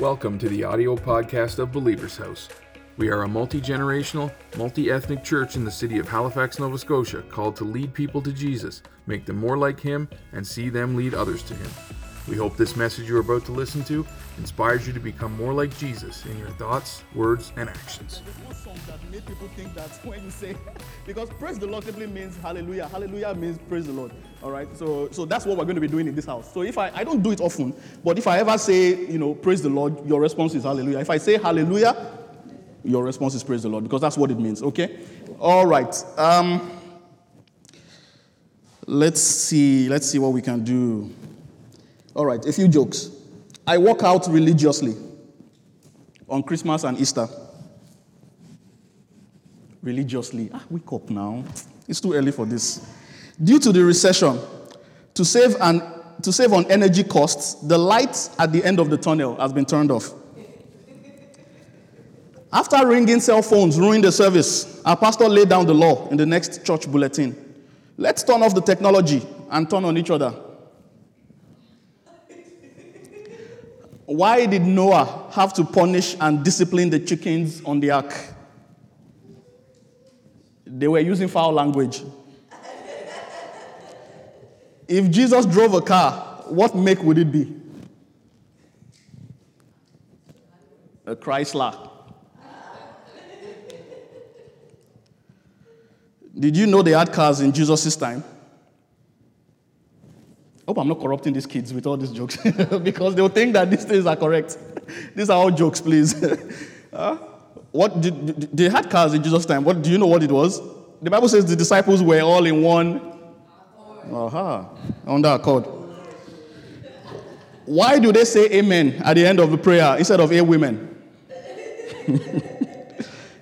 Welcome to the audio podcast of Believer's House. We are a multi generational, multi ethnic church in the city of Halifax, Nova Scotia, called to lead people to Jesus, make them more like Him, and see them lead others to Him. We hope this message you're about to listen to inspires you to become more like Jesus in your thoughts, words, and actions. That made people think that when you say, because praise the Lord simply means hallelujah. Hallelujah means praise the Lord. All right. So, so that's what we're going to be doing in this house. So if I, I don't do it often, but if I ever say, you know, praise the Lord, your response is hallelujah. If I say hallelujah, your response is praise the Lord because that's what it means. Okay. All right. Um, let's see. Let's see what we can do. All right. A few jokes. I walk out religiously on Christmas and Easter. Religiously. Ah, wake up now. It's too early for this. Due to the recession, to save, an, to save on energy costs, the light at the end of the tunnel has been turned off. After ringing cell phones ruined the service, our pastor laid down the law in the next church bulletin. Let's turn off the technology and turn on each other. Why did Noah have to punish and discipline the chickens on the ark? They were using foul language. If Jesus drove a car, what make would it be? A Chrysler. Did you know they had cars in Jesus' time? Hope I'm not corrupting these kids with all these jokes because they'll think that these things are correct. these are all jokes, please. huh? What did, they had cars in Jesus' time? What do you know what it was? The Bible says the disciples were all in one. Aha, Honda Accord. Why do they say amen at the end of the prayer instead of a women?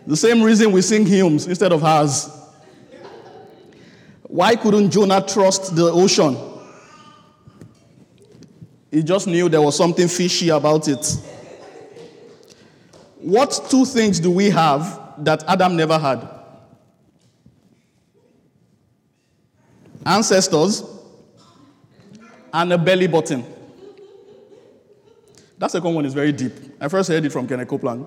the same reason we sing hymns instead of hers. Why couldn't Jonah trust the ocean? He just knew there was something fishy about it. What two things do we have that Adam never had? Ancestors and a belly button. That second one is very deep. I first heard it from Kenneth Copeland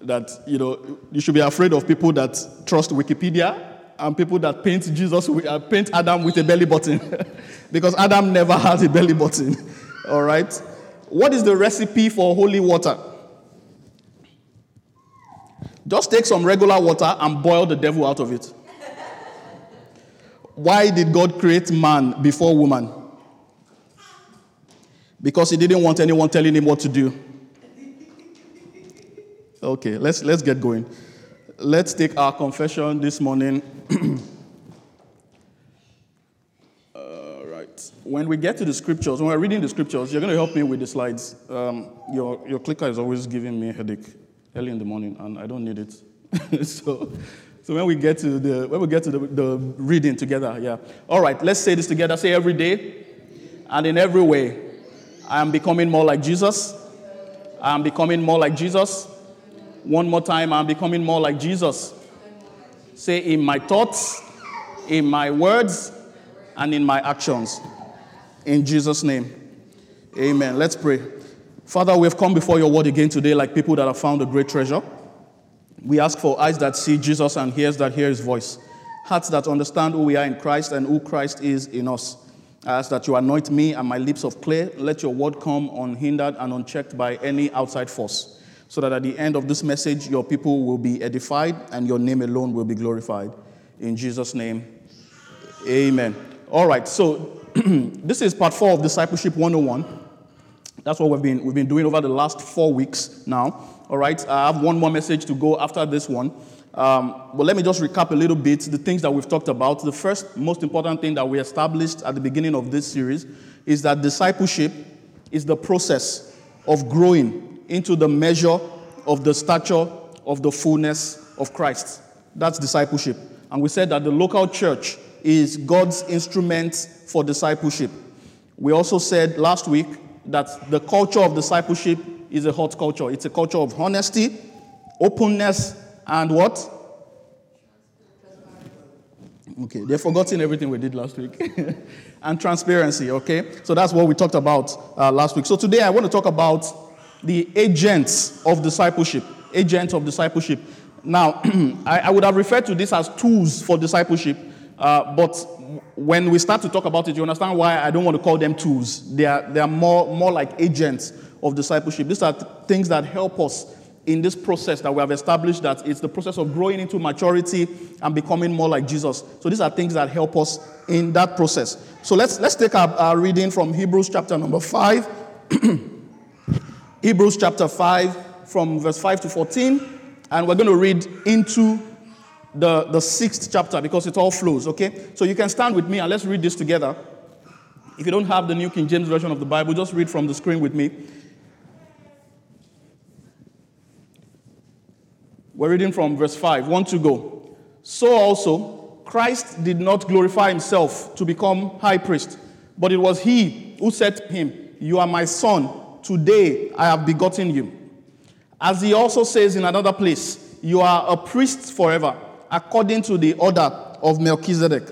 that you know you should be afraid of people that trust Wikipedia and people that paint Jesus, uh, paint Adam with a belly button, because Adam never had a belly button. All right. What is the recipe for holy water? Just take some regular water and boil the devil out of it. Why did God create man before woman? Because he didn't want anyone telling him what to do. Okay, let's, let's get going. Let's take our confession this morning. All right. When we get to the scriptures, when we're reading the scriptures, you're going to help me with the slides. Um, your, your clicker is always giving me a headache early in the morning, and I don't need it. so, so when we get to the when we get to the, the reading together, yeah. All right, let's say this together. Say every day and in every way. I am becoming more like Jesus. I am becoming more like Jesus. One more time, I'm becoming more like Jesus. Say in my thoughts, in my words, and in my actions. In Jesus' name. Amen. Let's pray. Father, we have come before your word again today like people that have found a great treasure. We ask for eyes that see Jesus and ears that hear his voice, hearts that understand who we are in Christ and who Christ is in us. I ask that you anoint me and my lips of clay. Let your word come unhindered and unchecked by any outside force, so that at the end of this message, your people will be edified and your name alone will be glorified. In Jesus' name, amen. All right, so this is part four of Discipleship 101. That's what we've been, we've been doing over the last four weeks now. All right, I have one more message to go after this one. Um, but let me just recap a little bit the things that we've talked about. The first most important thing that we established at the beginning of this series is that discipleship is the process of growing into the measure of the stature of the fullness of Christ. That's discipleship. And we said that the local church is God's instrument for discipleship. We also said last week that the culture of discipleship is a hot culture. It's a culture of honesty, openness, and what? Okay, they've forgotten everything we did last week. and transparency, okay? So that's what we talked about uh, last week. So today I want to talk about the agents of discipleship. Agents of discipleship. Now, I, I, would have referred to this as tools for discipleship, uh, but when we start to talk about it, you understand why I don't want to call them tools. They are, they are more, more like agents of discipleship. These are th- things that help us in this process that we have established that it's the process of growing into maturity and becoming more like Jesus. So these are things that help us in that process. So let's let's take our, our reading from Hebrews chapter number 5. Hebrews chapter 5 from verse 5 to 14 and we're going to read into the, the sixth chapter because it all flows, okay? So you can stand with me and let's read this together. If you don't have the New King James Version of the Bible, just read from the screen with me. We're reading from verse 5. One to go. So also, Christ did not glorify himself to become high priest, but it was he who said to him, You are my son, today I have begotten you. As he also says in another place, You are a priest forever, according to the order of Melchizedek,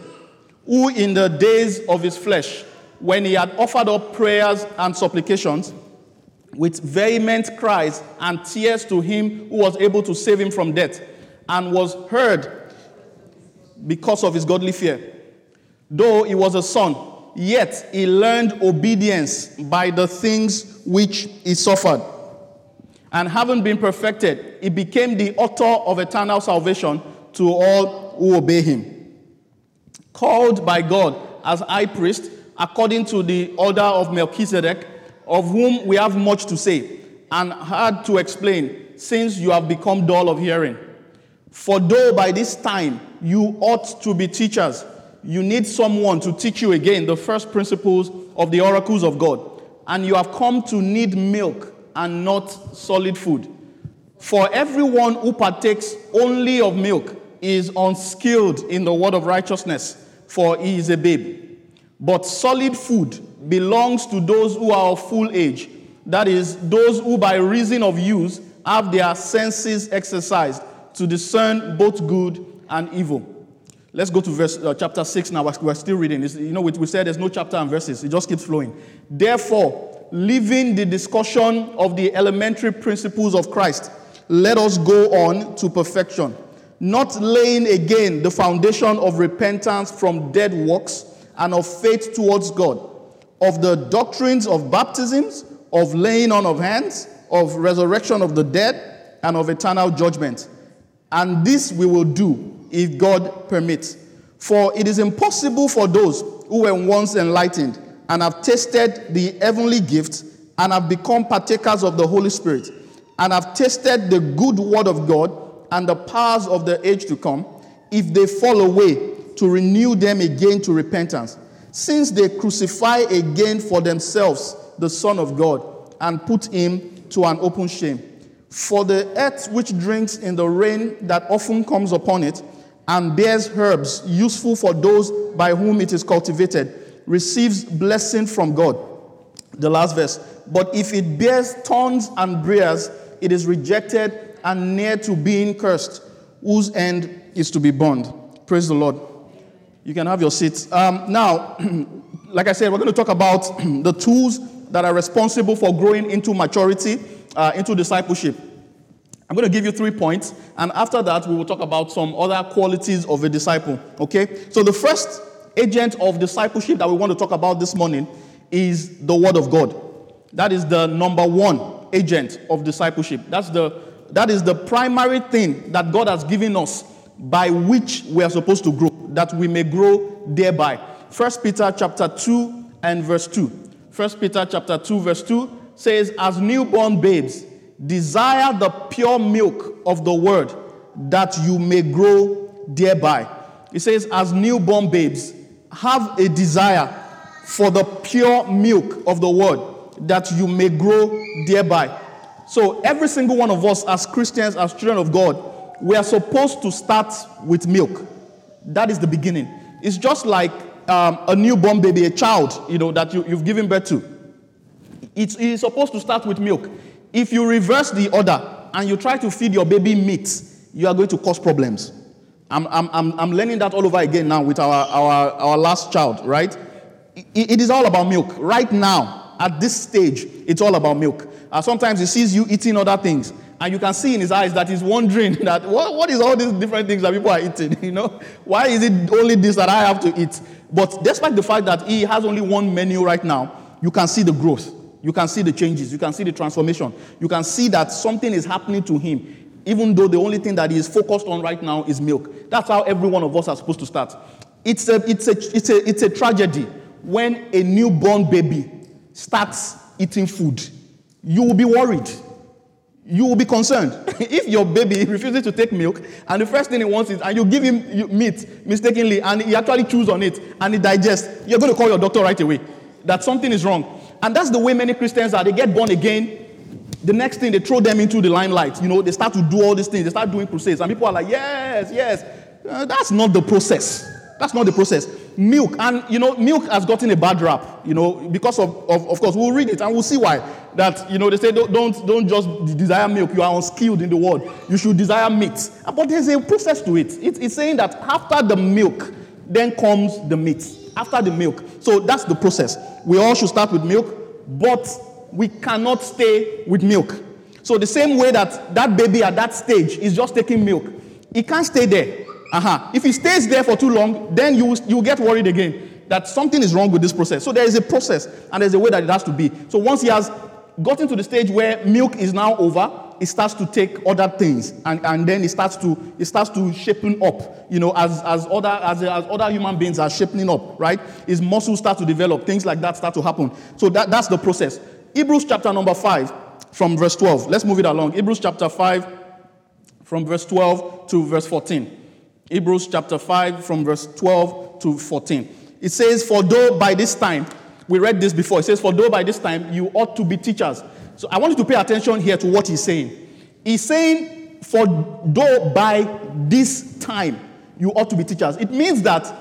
who in the days of his flesh, when he had offered up prayers and supplications, with vehement cries and tears to him who was able to save him from death, and was heard because of his godly fear. Though he was a son, yet he learned obedience by the things which he suffered. And having been perfected, he became the author of eternal salvation to all who obey him. Called by God as high priest, according to the order of Melchizedek, of whom we have much to say and hard to explain, since you have become dull of hearing. For though by this time you ought to be teachers, you need someone to teach you again the first principles of the oracles of God, and you have come to need milk and not solid food. For everyone who partakes only of milk is unskilled in the word of righteousness, for he is a babe. But solid food belongs to those who are of full age, that is, those who by reason of use have their senses exercised to discern both good and evil. Let's go to verse uh, chapter 6 now. We're still reading. It's, you know, we, we said there's no chapter and verses, it just keeps flowing. Therefore, leaving the discussion of the elementary principles of Christ, let us go on to perfection, not laying again the foundation of repentance from dead works and of faith towards God, of the doctrines of baptisms, of laying on of hands, of resurrection of the dead, and of eternal judgment. And this we will do if God permits. For it is impossible for those who were once enlightened and have tasted the heavenly gift and have become partakers of the Holy Spirit and have tasted the good word of God and the powers of the age to come, if they fall away, to renew them again to repentance, since they crucify again for themselves the Son of God and put him to an open shame. For the earth which drinks in the rain that often comes upon it and bears herbs useful for those by whom it is cultivated receives blessing from God. The last verse. But if it bears thorns and briars, it is rejected and near to being cursed, whose end is to be burned. Praise the Lord. You can have your seats. Um, now, like I said, we're going to talk about the tools that are responsible for growing into maturity, uh, into discipleship. I'm going to give you three points, and after that, we will talk about some other qualities of a disciple. Okay? So, the first agent of discipleship that we want to talk about this morning is the Word of God. That is the number one agent of discipleship. That's the, that is the primary thing that God has given us by which we are supposed to grow that we may grow thereby. 1 Peter chapter 2 and verse 2. 1 Peter chapter 2 verse 2 says, As newborn babes, desire the pure milk of the word that you may grow thereby. It says, As newborn babes, have a desire for the pure milk of the word that you may grow thereby. So, every single one of us, as Christians, as children of God, we are supposed to start with milk. That is the beginning. It's just like um, a newborn baby, a child, you know, that you, have given birth to. It's, it's supposed to start with milk. If you reverse the order and you try to feed your baby meat, you are going to cause problems. I'm, I'm, I'm, I'm learning that all over again now with our, our, our last child, right? It, it is all about milk. Right now, at this stage, it's all about milk. Uh, sometimes he sees you eating other things, and you can see in his eyes that he's wondering that what, what is all these different things that people are eating? You know, why is it only this that I have to eat? But despite the fact that he has only one menu right now, you can see the growth. You can see the changes. You can see the transformation. You can see that something is happening to him, even though the only thing that he is focused on right now is milk. That's how every one of us are supposed to start. It's a, it's a, it's a, it's a tragedy when a newborn baby starts eating food. You will be worried. You will be concerned. if your baby refuses to take milk and the first thing he wants is, and you give him meat mistakenly and he actually chews on it and he digests, you're going to call your doctor right away that something is wrong. And that's the way many Christians are. They get born again. The next thing, they throw them into the limelight. You know, they start to do all these things. They start doing crusades. And people are like, yes, yes. Uh, that's not the process. That's not the process. Milk, and you know, milk has gotten a bad rap, you know, because of, of, of course, we'll read it and we'll see why. That, you know, they say don't, don't, don't just desire milk, you are unskilled in the word. You should desire meat. But there's a process to it. it it's saying that after the milk, then comes the meat. After the milk. So that's the process. We all should start with milk, but we cannot stay with milk. So the same way that that baby at that stage is just taking milk, he can't stay there. Uh-huh. If he stays there for too long, then you you get worried again that something is wrong with this process. So there is a process and there's a way that it has to be. So once he has gotten to the stage where milk is now over, it starts to take other things and, and then it starts to it starts to shaping up you know as as other as, as other human beings are shaping up right his muscles start to develop things like that start to happen so that, that's the process hebrews chapter number 5 from verse 12 let's move it along hebrews chapter 5 from verse 12 to verse 14 hebrews chapter 5 from verse 12 to 14 it says for though by this time we read this before it says for though by this time you ought to be teachers so I want you to pay attention here to what he's saying. He's saying, for though by this time you ought to be teachers. It means that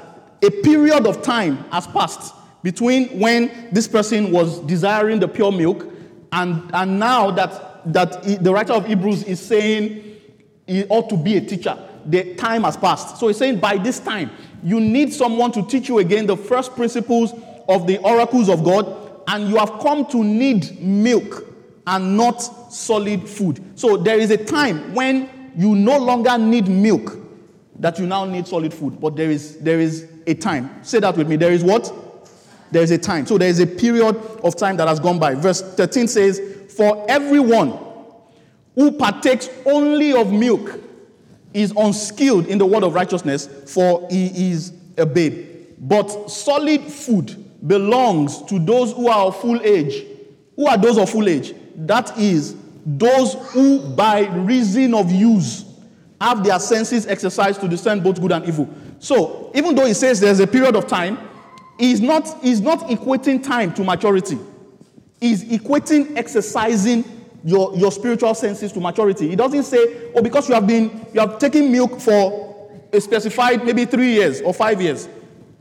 a period of time has passed between when this person was desiring the pure milk and, and now that, that he, the writer of Hebrews is saying he ought to be a teacher. The time has passed. So he's saying by this time, you need someone to teach you again the first principles of the oracles of God, and you have come to need milk and not solid food. So there is a time when you no longer need milk that you now need solid food. But there is there is a time. Say that with me. There is what? There is a time. So there is a period of time that has gone by. Verse 13 says, For everyone who partakes only of milk is unskilled in the word of righteousness, for he is a babe. But solid food belongs to those who are of full age. Who are those of full age? That is, those who by reason of use have their senses exercised to discern both good and evil. So, even though he says there's a period of time, he's not, he's not equating time to maturity. He's equating exercising your, your spiritual senses to maturity. He doesn't say, oh, because you have been, you have taken milk for a specified maybe three years or five years,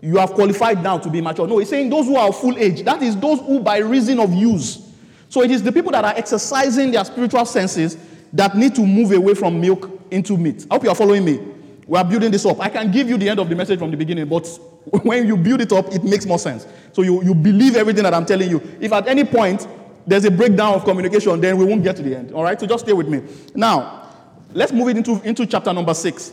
you have qualified now to be mature. No, he's saying those who are full age, that is those who by reason of use so it is the people that are exercising their spiritual senses that need to move away from milk into meat. I hope you are following me. We are building this up. I can give you the end of the message from the beginning, but when you build it up, it makes more sense. So you, you believe everything that I'm telling you. If at any point there's a breakdown of communication, then we won't get to the end. All right? So just stay with me. Now, let's move it into, into chapter number six.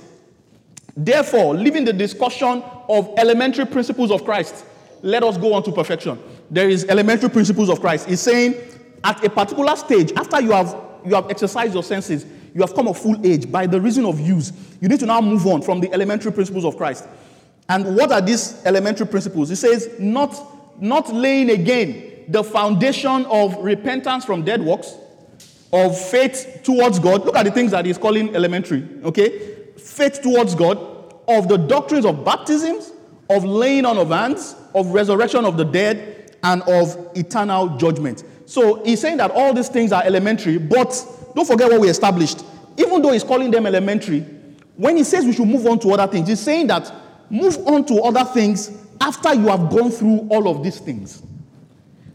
Therefore, leaving the discussion of elementary principles of Christ, let us go on to perfection. There is elementary principles of Christ. He's saying at a particular stage, after you have, you have exercised your senses, you have come of full age by the reason of use, you need to now move on from the elementary principles of Christ. And what are these elementary principles? He says, not, not laying again the foundation of repentance from dead works, of faith towards God. Look at the things that he's calling elementary, okay? Faith towards God, of the doctrines of baptisms, of laying on of hands, of resurrection of the dead, and of eternal judgment. So he's saying that all these things are elementary, but don't forget what we established. Even though he's calling them elementary, when he says we should move on to other things, he's saying that move on to other things after you have gone through all of these things.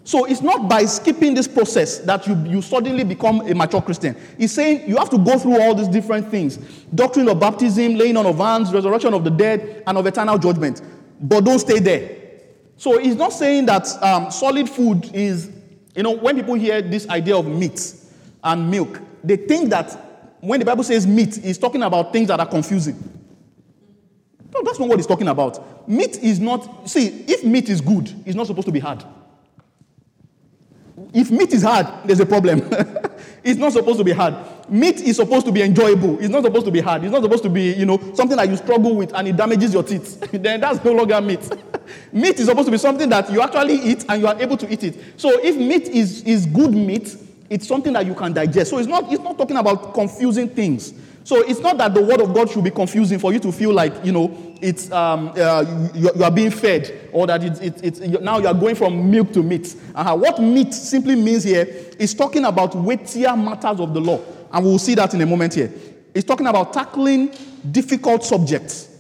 So it's not by skipping this process that you, you suddenly become a mature Christian. He's saying you have to go through all these different things doctrine of baptism, laying on of hands, resurrection of the dead, and of eternal judgment. But don't stay there. So he's not saying that um, solid food is You know, when people hear this idea of meat and milk, they think that when the Bible says meat, it's talking about things that are confusing. No, that's not what he's talking about. Meat is not, see, if meat is good, it's not supposed to be hard. If meat is hard, there's a problem. it's not supposed to be hard. Meat is supposed to be enjoyable. It's not supposed to be hard. It's not supposed to be, you know, something that you struggle with and it damages your teeth. then that's no longer meat. meat is supposed to be something that you actually eat and you are able to eat it. So if meat is, is good meat, it's something that you can digest. So it's not, it's not talking about confusing things. So it's not that the word of God should be confusing for you to feel like, you know, it's, um, uh, you, you, are being fed or that it's, it's, it's, now you are going from milk to meat. Uh-huh. What meat simply means here is talking about weightier matters of the law. And we'll see that in a moment here. It's talking about tackling difficult subjects.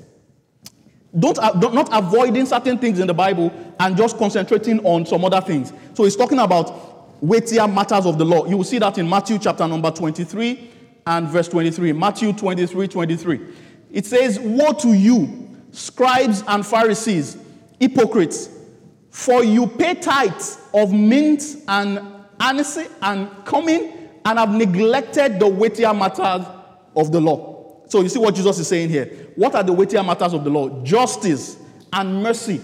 Don't, uh, don't, not avoiding certain things in the Bible and just concentrating on some other things. So it's talking about weightier matters of the law. You will see that in Matthew chapter number 23 and verse 23. Matthew 23 23. It says, Woe to you, scribes and Pharisees, hypocrites, for you pay tithes of mint and anise and cumin and have neglected the weightier matters of the law. So you see what Jesus is saying here. What are the weightier matters of the law? Justice and mercy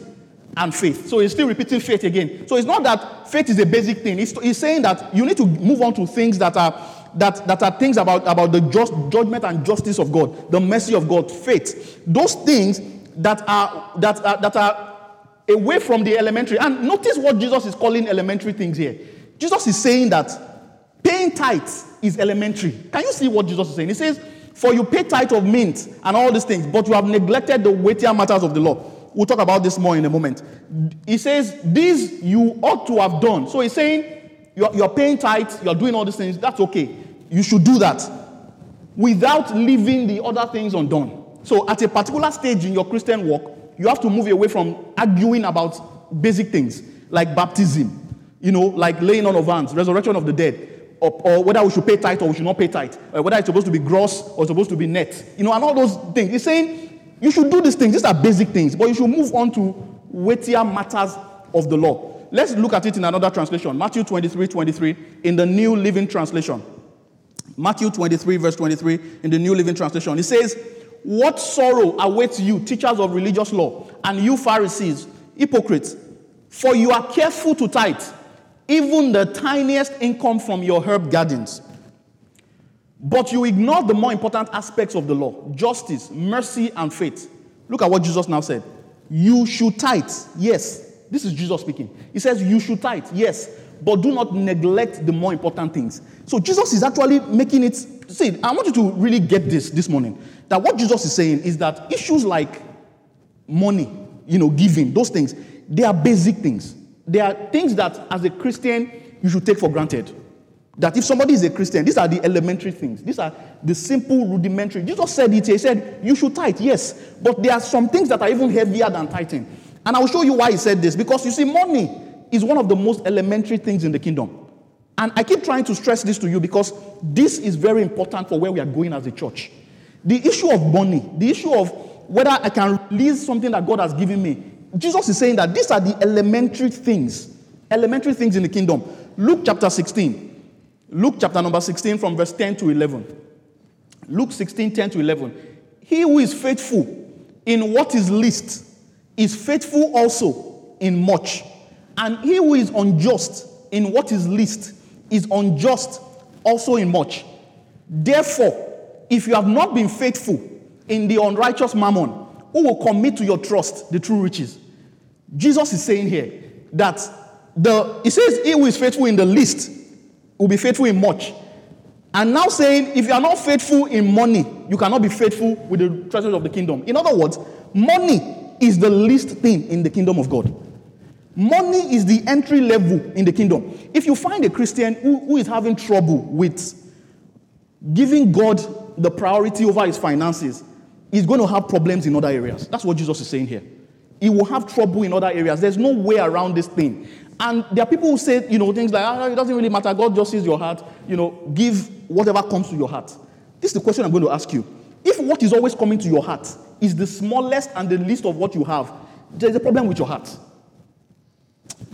and faith. So he's still repeating faith again. So it's not that faith is a basic thing. He's, he's saying that you need to move on to things that are that, that are things about, about the just judgment and justice of God, the mercy of God, faith. Those things that are that are, that are away from the elementary. And notice what Jesus is calling elementary things here. Jesus is saying that paying tithes is elementary. Can you see what Jesus is saying? He says, For you pay tithe of mint and all these things, but you have neglected the weightier matters of the law. We'll talk about this more in a moment. He says, These you ought to have done. So he's saying, you're, you're paying tithes, you're doing all these things, that's okay. You should do that without leaving the other things undone. So, at a particular stage in your Christian walk, you have to move away from arguing about basic things like baptism, you know, like laying on of hands, resurrection of the dead, or, or, whether we should pay tithe or we should not pay tithe, whether it's supposed to be gross or supposed to be net, you know, and all those things. He's saying you should do these things. These are basic things, but you should move on to weightier matters of the law. Let's look at it in another translation Matthew 23 23 in the New Living Translation. Matthew 23, verse 23 in the New Living Translation. It says, What sorrow awaits you, teachers of religious law, and you Pharisees, hypocrites, for you are careful to tithe, even the tiniest income from your herb gardens. But you ignore the more important aspects of the law justice, mercy, and faith. Look at what Jesus now said. You should tithe, yes, this is Jesus speaking. He says, You should tithe, yes, but do not neglect the more important things. So Jesus is actually making it. See, I want you to really get this this morning. That what Jesus is saying is that issues like money, you know, giving, those things, they are basic things. They are things that as a Christian you should take for granted. That if somebody is a Christian, these are the elementary things. These are the simple, rudimentary. Jesus said it. He said, You should tithe, yes. But there are some things that are even heavier than tithing. And I will show you why he said this. Because you see, money is one of the most elementary things in the kingdom. And I keep trying to stress this to you because this is very important for where we are going as a church. The issue of money, the issue of whether I can release something that God has given me. Jesus is saying that these are the elementary things, elementary things in the kingdom. Luke chapter 16. Luke chapter number 16 from verse 10 to 11. Luke 16, 10 to 11. He who is faithful in what is least is faithful also in much. And he who is unjust in what is least is unjust also in much. Therefore, if you have not been faithful in the unrighteous mammon, who will commit to your trust the true riches? Jesus is saying here that the he says he who is faithful in the least will be faithful in much. And now saying if you are not faithful in money, you cannot be faithful with the treasures of the kingdom. In other words, money is the least thing in the kingdom of God. Money is the entry level in the kingdom. If you find a Christian who, who is having trouble with giving God the priority over his finances, he's going to have problems in other areas. That's what Jesus is saying here. He will have trouble in other areas. There's no way around this thing. And there are people who say, you know, things like, ah, it doesn't really matter. God just sees your heart. You know, give whatever comes to your heart. This is the question I'm going to ask you. If what is always coming to your heart is the smallest and the least of what you have, there's a problem with your heart.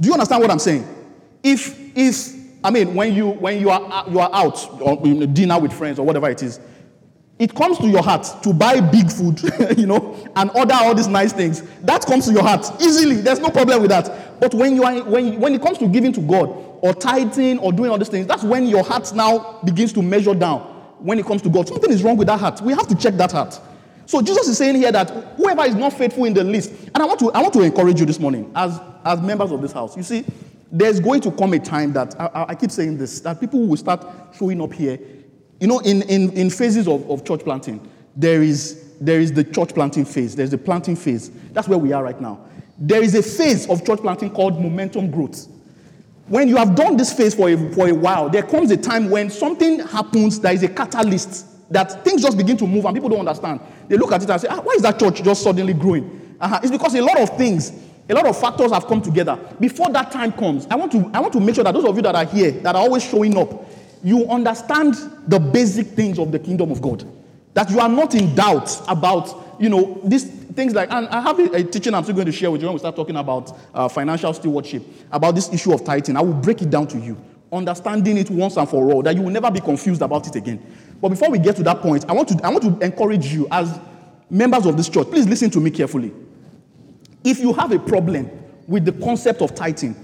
Do you understand what I'm saying? If, if I mean, when you, when you, are, you are out dinner with friends or whatever it is, it comes to your heart to buy big food, you know, and order all these nice things. That comes to your heart easily. There's no problem with that. But when you are when when it comes to giving to God or tithing or doing all these things, that's when your heart now begins to measure down. When it comes to God, something is wrong with that heart. We have to check that heart. So Jesus is saying here that whoever is not faithful in the least, and I want to I want to encourage you this morning as as members of this house. You see, there's going to come a time that I, I keep saying this that people will start showing up here you know, in, in, in phases of, of church planting, there is, there is the church planting phase, there's the planting phase. That's where we are right now. There is a phase of church planting called momentum growth. When you have done this phase for a, for a while, there comes a time when something happens that is a catalyst, that things just begin to move and people don't understand. They look at it and say, ah, why is that church just suddenly growing? Uh-huh. It's because a lot of things, a lot of factors have come together. Before that time comes, I want, to, I want to make sure that those of you that are here, that are always showing up, you understand the basic things of the kingdom of God. That you are not in doubt about, you know, these things like, and I have a, a teaching I'm still going to share with you when we start talking about uh, financial stewardship, about this issue of tithing. I will break it down to you, understanding it once and for all, that you will never be confused about it again. But before we get to that point, I want to, I want to encourage you as members of this church, please listen to me carefully. If you have a problem with the concept of tithing,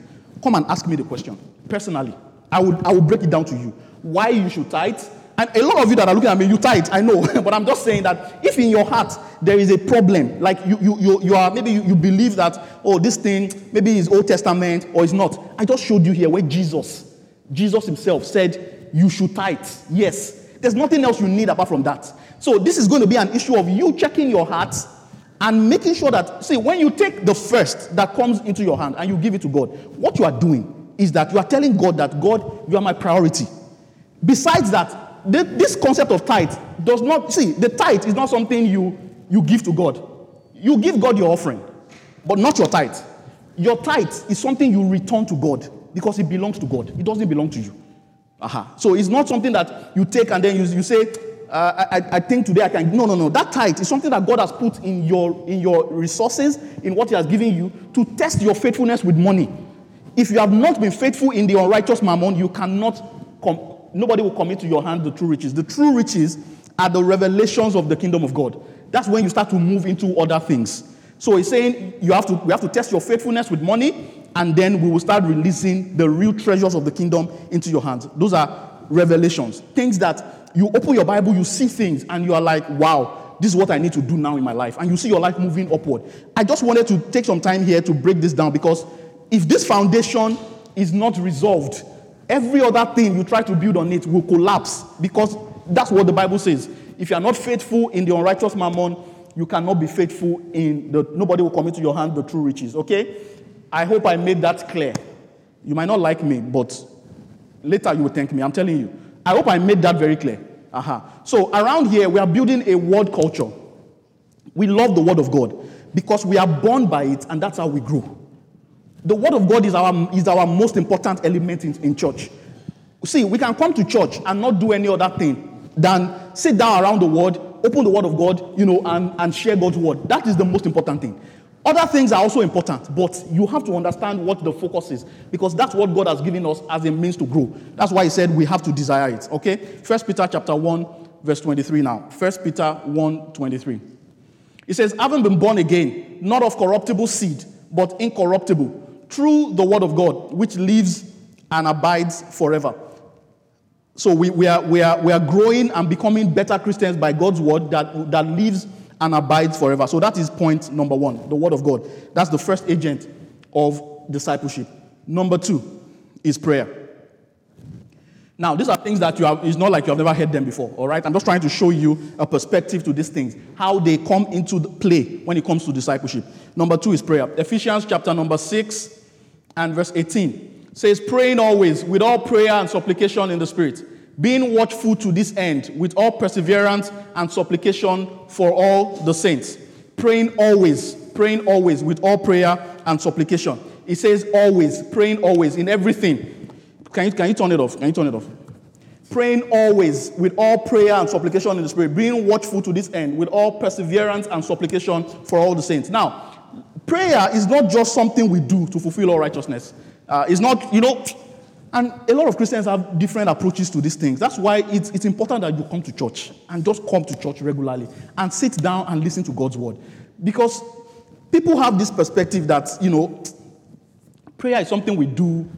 come and ask me the question personally. I would, I will break it down to you. Why you should tithe. And a lot of you that are looking at me, you tithe, I know. but I'm just saying that if in your heart there is a problem, like you, you, you, you are, maybe you, you believe that, oh, this thing, maybe is Old Testament or it's not. I just showed you here where Jesus, Jesus himself said, you should tithe. Yes. There's nothing else you need apart from that. So this is going to be an issue of you checking your heart and making sure that, see, when you take the first that comes into your hand and you give it to God, what you are doing is that you are telling God that, God, you are my priority. Besides that, this concept of tithe does not, see, the tithe is not something you, you give to God. You give God your offering, but not your tithe. Your tithe is something you return to God because it belongs to God. It doesn't belong to you. Uh-huh. So it's not something that you take and then you, you say, uh, I, I, think today I can. No, no, no. That tithe is something that God has put in your, in your resources, in what He has given you, to test your faithfulness with money. If you have not been faithful in the unrighteous mammon, you cannot come, nobody will commit to your hand the true riches. The true riches are the revelations of the kingdom of God. That's when you start to move into other things. So he's saying you have to we have to test your faithfulness with money, and then we will start releasing the real treasures of the kingdom into your hands. Those are revelations. Things that you open your Bible, you see things, and you are like, wow, this is what I need to do now in my life. And you see your life moving upward. I just wanted to take some time here to break this down because if this foundation is not resolved, every other thing you try to build on it will collapse because that's what the Bible says. If you are not faithful in the unrighteous mammon, you cannot be faithful in the nobody will commit to your hand the true riches. Okay? I hope I made that clear. You might not like me, but later you will thank me. I'm telling you. I hope I made that very clear. Uh-huh. So around here, we are building a word culture. We love the word of God because we are born by it, and that's how we grow. The word of God is our, is our most important element in, in church. See, we can come to church and not do any other thing than sit down around the word, open the word of God, you know, and, and share God's word. That is the most important thing. Other things are also important, but you have to understand what the focus is because that's what God has given us as a means to grow. That's why he said we have to desire it. Okay? First Peter chapter 1, verse 23 now. First Peter 1, 23. It says, having been born again, not of corruptible seed, but incorruptible through the word of God, which lives and abides forever. So we, we, are, we, are, we are growing and becoming better Christians by God's word that, that lives and abides forever. So that is point number one, the word of God. That's the first agent of discipleship. Number two is prayer. Now, these are things that you have, it's not like you have never heard them before, all right? I'm just trying to show you a perspective to these things, how they come into play when it comes to discipleship. Number two is prayer. Ephesians chapter number 6, and verse 18 says, Praying always with all prayer and supplication in the Spirit, being watchful to this end with all perseverance and supplication for all the saints. Praying always, praying always with all prayer and supplication. It says always, praying always in everything. Can you, can you turn it off? Can you turn it off? Praying always with all prayer and supplication in the Spirit, being watchful to this end with all perseverance and supplication for all the saints. Now, prayer is not just something we do to fulfill all righteousness. Uh, it's not, you know, And a lot of Christians have different approaches to these things. That's why it's, it's important that you come to church and just come to church regularly and sit down and listen to God's word. Because people have this perspective that, you know, prayer is something we do,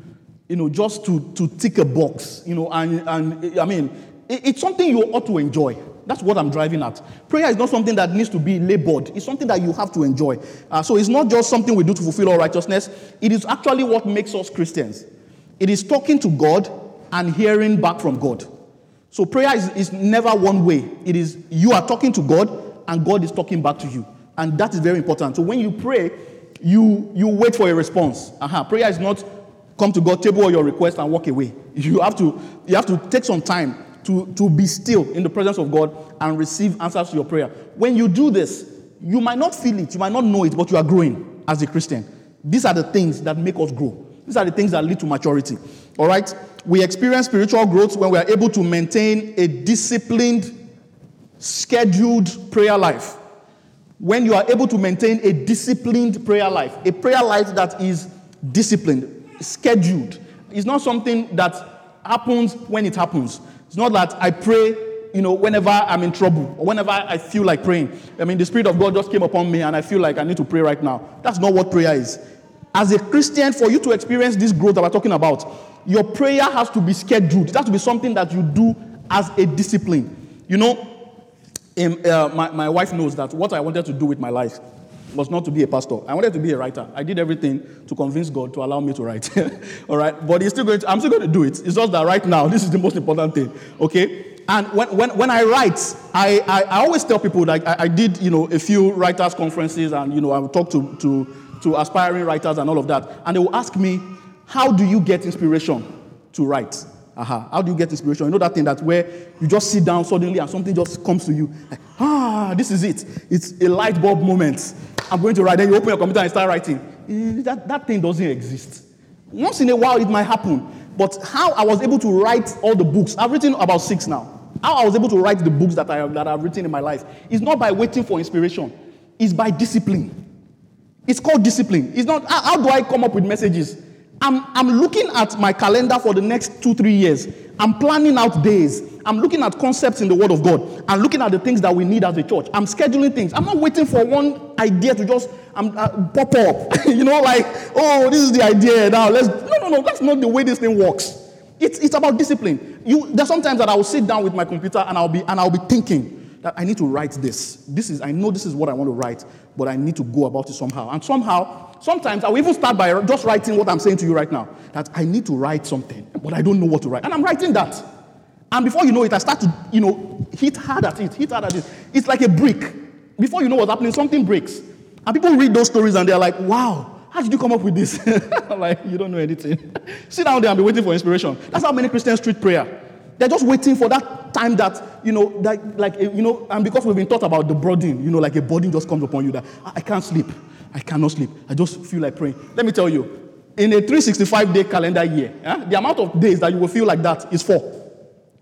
you know, just to, to tick a box, you know, and, and I mean, it, it's something you ought to enjoy. That's what I'm driving at. Prayer is not something that needs to be labored. It's something that you have to enjoy. Uh, so it's not just something we do to fulfill our righteousness. It is actually what makes us Christians. It is talking to God and hearing back from God. So prayer is, is never one way. It is you are talking to God and God is talking back to you. And that is very important. So when you pray, you, you wait for a response. Uh-huh. Prayer is not come to God, table your requests, and walk away. You have to, you have to take some time to, to be still in the presence of God and receive answers to your prayer. When you do this, you might not feel it, you might not know it, but you are growing as a Christian. These are the things that make us grow. These are the things that lead to maturity. All right? We experience spiritual growth when we are able to maintain a disciplined, scheduled prayer life. When you are able to maintain a disciplined prayer life, a prayer life that is disciplined, scheduled. It's not something that happens when it happens. It's not that I pray, you know, whenever I'm in trouble or whenever I feel like praying. I mean, the Spirit of God just came upon me and I feel like I need to pray right now. That's not what prayer is. As a Christian, for you to experience this growth that we're talking about, your prayer has to be scheduled. It has to be something that you do as a discipline. You know, um, uh, my, my wife knows that what I wanted to do with my life was not to be a pastor. I wanted to be a writer. I did everything to convince God to allow me to write. All right? But he's still going to, I'm still going to do it. It's just that right now, this is the most important thing. Okay? And when, when, when I write, I, I, I always tell people, like, I, I, did, you know, a few writers' conferences and, you know, I would talk to, to, to aspiring writers and all of that. And they will ask me, how do you get inspiration to write? Uh-huh. How do you get inspiration? You know that thing that where you just sit down suddenly and something just comes to you. Like, ah, this is it. It's a light bulb moment. I'm going to write. Then you open your computer and start writing. Eh, that, that thing doesn't exist. Once in a while it might happen. But how I was able to write all the books, I've written about six now. How I was able to write the books that, I that I've written in my life is not by waiting for inspiration, it's by discipline. It's called discipline. It's not, how, do I come up with messages? I'm, I'm looking at my calendar for the next two, three years. I'm planning out days. I'm looking at concepts in the Word of God. I'm looking at the things that we need as a church. I'm scheduling things. I'm not waiting for one idea to just um, uh, pop up. you know, like, oh, this is the idea now. Let's. No, no, no. That's not the way this thing works. It's, it's about discipline. You, there's sometimes that I will sit down with my computer and I'll be and I'll be thinking I need to write this. This is I know this is what I want to write, but I need to go about it somehow. And somehow Sometimes I will even start by just writing what I'm saying to you right now. That I need to write something, but I don't know what to write. And I'm writing that. And before you know it, I start to, you know, hit hard at it, hit hard at it. It's like a brick. Before you know what's happening, something breaks. And people read those stories and they're like, wow, how did you come up with this? like, you don't know anything. Sit down there and be waiting for inspiration. That's how many Christians treat prayer. They're just waiting for that time that, you know, that, like, you know, and because we've been taught about the burden, you know, like a burden just comes upon you that I can't sleep. I cannot sleep. I just feel like praying. Let me tell you, in a 365 day calendar year, eh, the amount of days that you will feel like that is four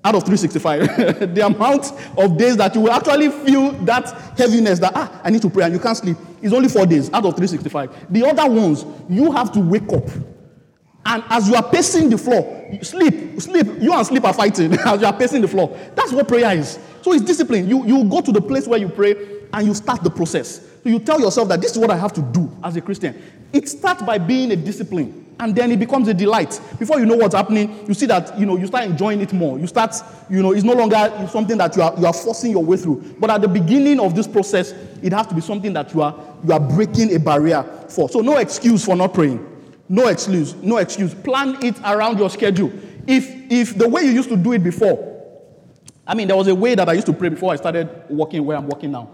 out of 365. the amount of days that you will actually feel that heaviness that, ah, I need to pray and you can't sleep is only four days out of 365. The other ones, you have to wake up. And as you are pacing the floor, sleep, sleep, you and sleep are fighting as you are pacing the floor. That's what prayer is. So it's discipline. You, you go to the place where you pray and you start the process. So you tell yourself that this is what I have to do as a Christian. It starts by being a discipline, and then it becomes a delight. Before you know what's happening, you see that you know you start enjoying it more. You start, you know, it's no longer something that you are you are forcing your way through. But at the beginning of this process, it has to be something that you are you are breaking a barrier for. So no excuse for not praying. No excuse. No excuse. Plan it around your schedule. If if the way you used to do it before, I mean, there was a way that I used to pray before I started working where I'm working now.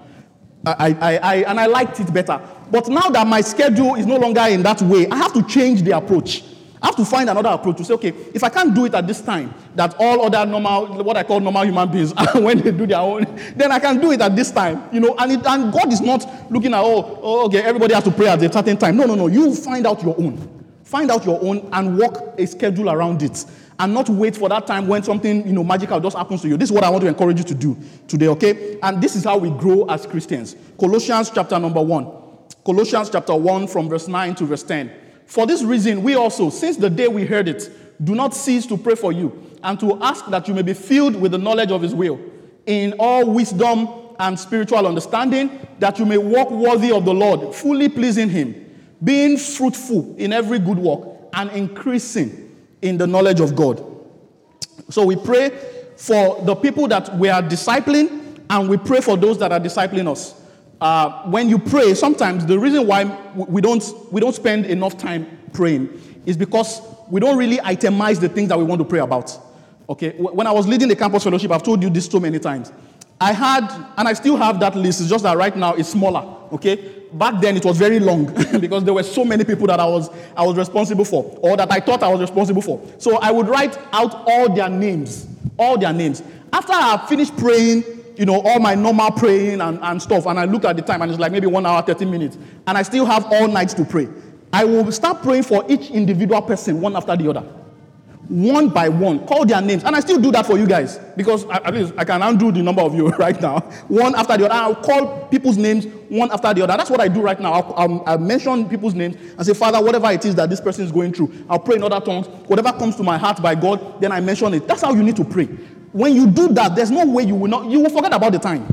I, I, I, and I liked it better. But now that my schedule is no longer in that way, I have to change the approach. I have to find another approach to say, okay, if I can't do it at this time, that all other normal, what I call normal human beings, when they do their own, then I can do it at this time, you know. And, it, and God is not looking at, oh, oh, okay, everybody has to pray at a certain time. No, no, no. You find out your own. Find out your own and work a schedule around it and not wait for that time when something you know magical just happens to you. This is what I want to encourage you to do today, okay? And this is how we grow as Christians. Colossians chapter number 1. Colossians chapter 1 from verse 9 to verse 10. For this reason, we also, since the day we heard it, do not cease to pray for you and to ask that you may be filled with the knowledge of his will in all wisdom and spiritual understanding, that you may walk worthy of the Lord, fully pleasing him, being fruitful in every good work and increasing in the knowledge of God. So we pray for the people that we are discipling, and we pray for those that are discipling us. Uh, when you pray, sometimes the reason why we don't, we don't spend enough time praying is because we don't really itemize the things that we want to pray about. Okay, when I was leading the campus fellowship, I've told you this so many times. I had, and I still have that list, it's just that right now it's smaller. Okay, back then it was very long because there were so many people that I was, I was responsible for, or that I thought I was responsible for. So I would write out all their names, all their names. After I finished praying, you know, all my normal praying and, and stuff, and I look at the time and it's like maybe one hour, 30 minutes, and I still have all nights to pray. I will start praying for each individual person, one after the other. One by one, call their names. And I still do that for you guys because at least I can undo the number of you right now. One after the other. I'll call people's names one after the other. That's what I do right now. I'll, um, I'll, I'll, mention people's names and say, Father, whatever it is that this person is going through, I'll pray in other tongues. Whatever comes to my heart by God, then I mention it. That's how you need to pray. When you do that, there's no way you will not, you will forget about the time.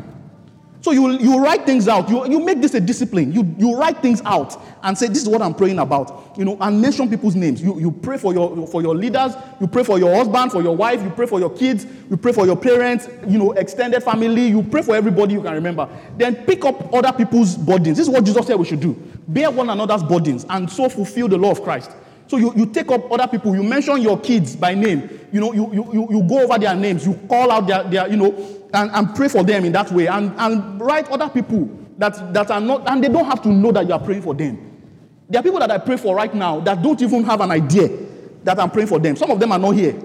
So you, you write things out. You, you make this a discipline. You, you write things out and say, This is what I'm praying about. You know, and mention people's names. You, you pray for your, for your leaders. You pray for your husband, for your wife. You pray for your kids. You pray for your parents, you know, extended family. You pray for everybody you can remember. Then pick up other people's burdens. This is what Jesus said we should do. Bear one another's burdens and so fulfill the law of Christ. So you, you take up other people, you mention your kids by name, you know, you, you, you go over their names, you call out their, their you know, and, and pray for them in that way, and, and write other people that, that are not, and they don't have to know that you are praying for them. There are people that I pray for right now that don't even have an idea that I'm praying for them. Some of them are not here.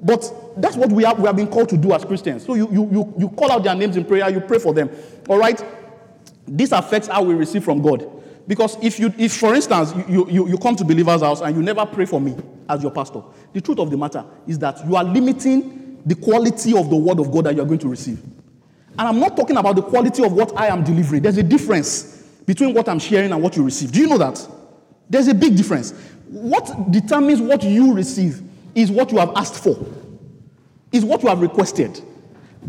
But that's what we have, we have been called to do as Christians. So you, you, you, you call out their names in prayer, you pray for them. All right? This affects how we receive from God. Because if you, if for instance, you, you, you come to believer's house and you never pray for me as your pastor, the truth of the matter is that you are limiting the quality of the word of God that you are going to receive. And I'm not talking about the quality of what I am delivering. There's a difference between what I'm sharing and what you receive. Do you know that? There's a big difference. What determines what you receive is what you have asked for, is what you have requested.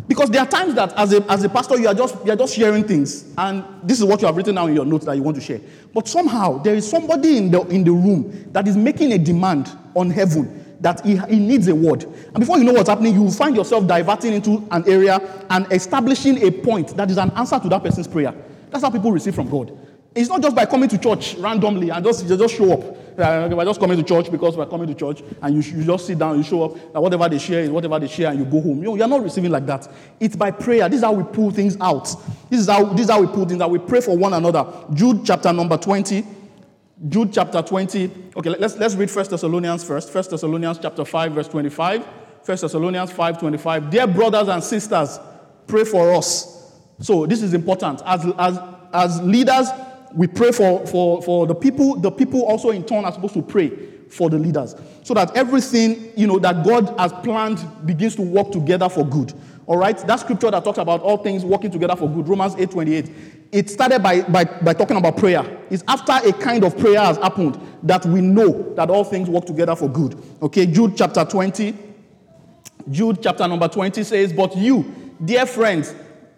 Because there are times that as a, as a pastor, you are, just, you are just sharing things, and this is what you have written down in your notes that you want to share. But somehow, there is somebody in the, in the room that is making a demand on heaven that he, he needs a word. And before you know what's happening, you will find yourself diverting into an area and establishing a point that is an answer to that person's prayer. That's how people receive from God. It's not just by coming to church randomly and just, just show up. Uh, we're just coming to church because we're coming to church and you, you just sit down, you show up, and whatever they share is whatever they share, and you go home. You know, you're not receiving like that. It's by prayer. This is how we pull things out. This is how, this is how we pull things out. We pray for one another. Jude chapter number 20. Jude chapter 20. Okay, let's, let's read First Thessalonians first. First Thessalonians chapter 5, verse 25. First Thessalonians 5, 25. Dear brothers and sisters, pray for us. So this is important. As, as, as leaders, we pray for, for, for the people. The people also, in turn, are supposed to pray for the leaders so that everything you know that god has planned begins to work together for good all right? That scripture that talks about all things working together for good romans 8 28 it started by, by, by talking about prayer. It's after a kind of prayer has happened that we know that all things work together for good. Okay jude chapter 20 jude chapter number 20 says but you dear friends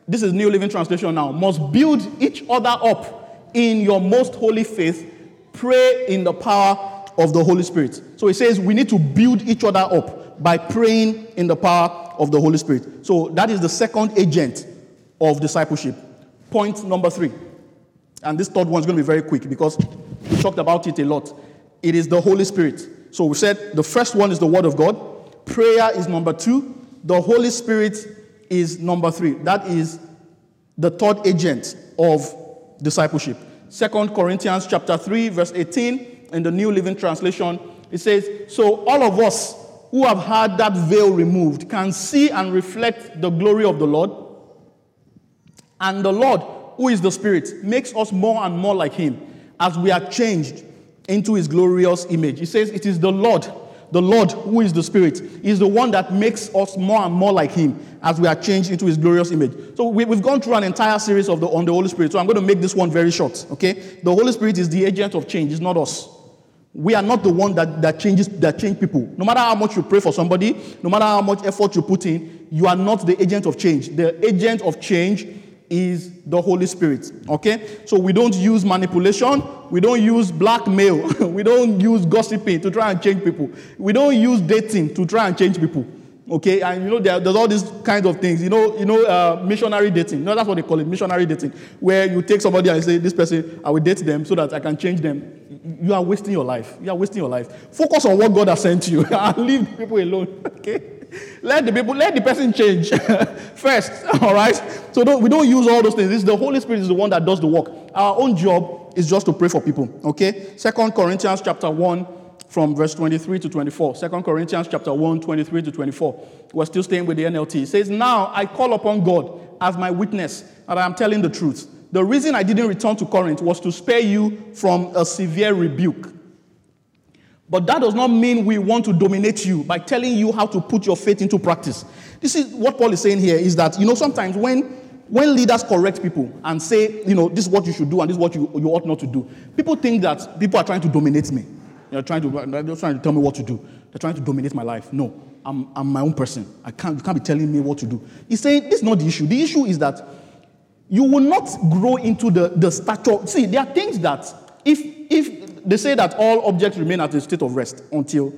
this is new living translation now must build each other up in your most holy faith, pray in the power of the Holy Spirit. So he says we need to build each other up by praying in the power of the Holy Spirit. So that is the second agent of discipleship. Point number three. And this third one is going to be very quick because we talked about it a lot. It is the Holy Spirit. So we said the first one is the Word of God, prayer is number two, the Holy Spirit is number three. That is the third agent of discipleship. Second Corinthians chapter 3, verse 18, in the New Living Translation, it says, So all of us who have had that veil removed can see and reflect the glory of the Lord. And the Lord, who is the Spirit, makes us more and more like Him as we are changed into His glorious image. He says, It is the Lord the Lord, who is the Spirit, is the one that makes us more and more like Him as we are changed into His glorious image. So we, have gone through an entire series of the, on the Holy Spirit. So I'm going to make this one very short. Okay, the Holy Spirit is the agent of change. It's not us. We are not the one that, that changes that change people. No matter how much you pray for somebody, no matter how much effort you put in, you are not the agent of change. The agent of change is the Holy Spirit. Okay? So we don't use manipulation, we don't use blackmail, we don't use gossiping to try and change people. We don't use dating to try and change people. Okay, and you know there, there's all these kinds of things. You know, you know, uh, missionary dating. You know, that's what they call it, missionary dating, where you take somebody and say, "This person, I will date them so that I can change them." You are wasting your life. You are wasting your life. Focus on what God has sent you and leave people alone. Okay. Let the people, let the person change first. All right. So don't, we don't use all those things. This, the Holy Spirit is the one that does the work. Our own job is just to pray for people. Okay. Second Corinthians chapter one from verse 23 to 24. 2 Corinthians chapter 1, 23 to 24. We're still staying with the NLT. It says, Now I call upon God as my witness that I am telling the truth. The reason I didn't return to Corinth was to spare you from a severe rebuke. But that does not mean we want to dominate you by telling you how to put your faith into practice. This is what Paul is saying here is that, you know, sometimes when, when leaders correct people and say, you know, this is what you should do and this is what you, you ought not to do, people think that people are trying to dominate me. They're trying to, they're trying to tell me what to do. They're trying to dominate my life. No, I'm, I'm my own person. I can't, you can't be telling me what to do. He's saying this is not the issue. The issue is that you will not grow into the, the stature. See, there are things that if, if they say that all objects remain at a state of rest until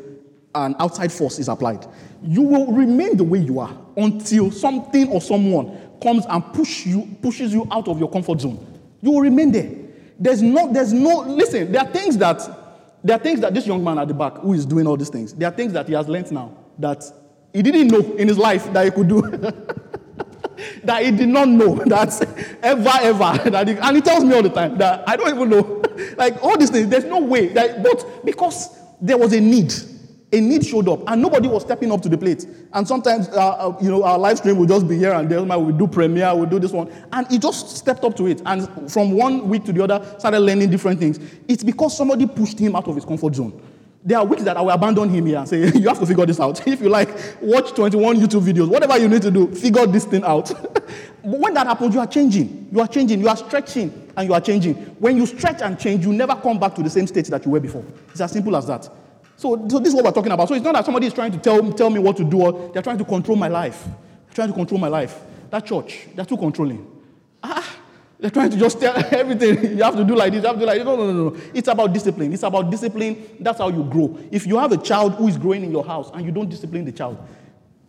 an outside force is applied. You will remain the way you are until something or someone comes and push you, pushes you out of your comfort zone. You will remain there. There's no, there's no, listen, there are things that, there are things that this young man at the back who is doing all these things, there are things that he has learned now that he didn't know in his life that he could do. that he did not know that ever, ever. That he, and he tells me all the time that I don't even know. like all these things, there's no way. That, but because there was a need, a need showed up, and nobody was stepping up to the plate. And sometimes, uh, uh, you know, our live stream will just be here and there. We do premiere, we do this one, and he just stepped up to it. And from one week to the other, started learning different things. It's because somebody pushed him out of his comfort zone. There are weeks that I will abandon him here and say, You have to figure this out. If you like, watch 21 YouTube videos, whatever you need to do, figure this thing out. but when that happens, you are changing. You are changing. You are stretching and you are changing. When you stretch and change, you never come back to the same state that you were before. It's as simple as that. So, so this is what we're talking about. So it's not that somebody is trying to tell, tell me what to do or they're trying to control my life. They're trying to control my life. That church, they're too controlling. Ah, they're trying to just tell everything. You have to do like this, you have to do like this. No, no, no, no. It's about discipline. It's about discipline. That's how you grow. If you have a child who is growing in your house and you don't discipline the child,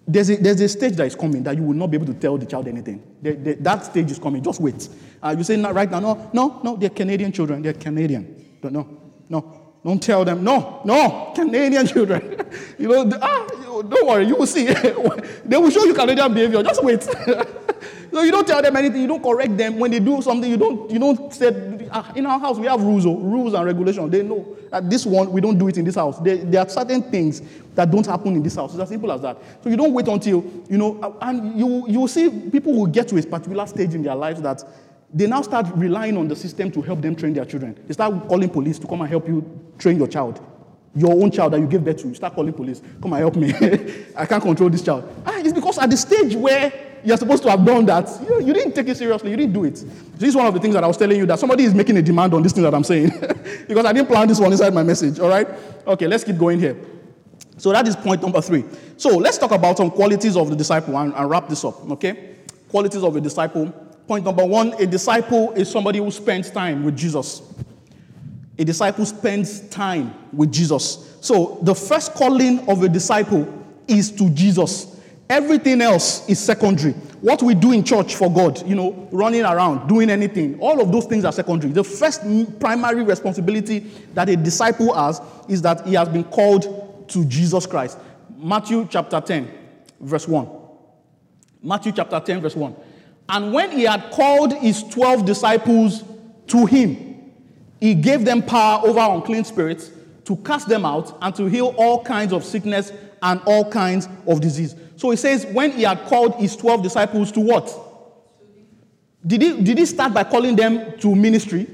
there's a, there's a stage that is coming that you will not be able to tell the child anything. The, the, that stage is coming. Just wait. Uh, you say not right now, no, no, no, they're Canadian children. They're Canadian. Don't, no, no. Don't tell them, no, no, Canadian children. you know, ah, don't worry, you will see. they will show you Canadian behavior. Just wait. So you don't tell them anything. You don't correct them when they do something. You don't. You don't say. Ah, in our house we have rules, oh, rules and regulations. They know that this one we don't do it in this house. There, there are certain things that don't happen in this house. It's as simple as that. So you don't wait until you know. And you you will see people will get to a particular stage in their lives that they now start relying on the system to help them train their children. They start calling police to come and help you train your child. Your own child that you gave birth to, you start calling police. Come and help me. I can't control this child. Ah, it's because at the stage where you're supposed to have done that. You, you, didn't take it seriously. You didn't do it. This is one of the things that I was telling you that somebody is making a demand on this thing that I'm saying because I didn't plan this one inside my message. All right? Okay, let's keep going here. So that is point number three. So let's talk about some qualities of the disciple and, and wrap this up. Okay? Qualities of a disciple. Point number one a disciple is somebody who spends time with Jesus. A disciple spends time with Jesus. So the first calling of a disciple is to Jesus. Everything else is secondary. What we do in church for God, you know, running around, doing anything, all of those things are secondary. The first primary responsibility that a disciple has is that he has been called to Jesus Christ. Matthew chapter 10, verse 1. Matthew chapter 10, verse 1. And when he had called his 12 disciples to him, he gave them power over unclean spirits to cast them out and to heal all kinds of sickness and all kinds of disease. So he says, when he had called his 12 disciples to what? Did he, did he start by calling them to ministry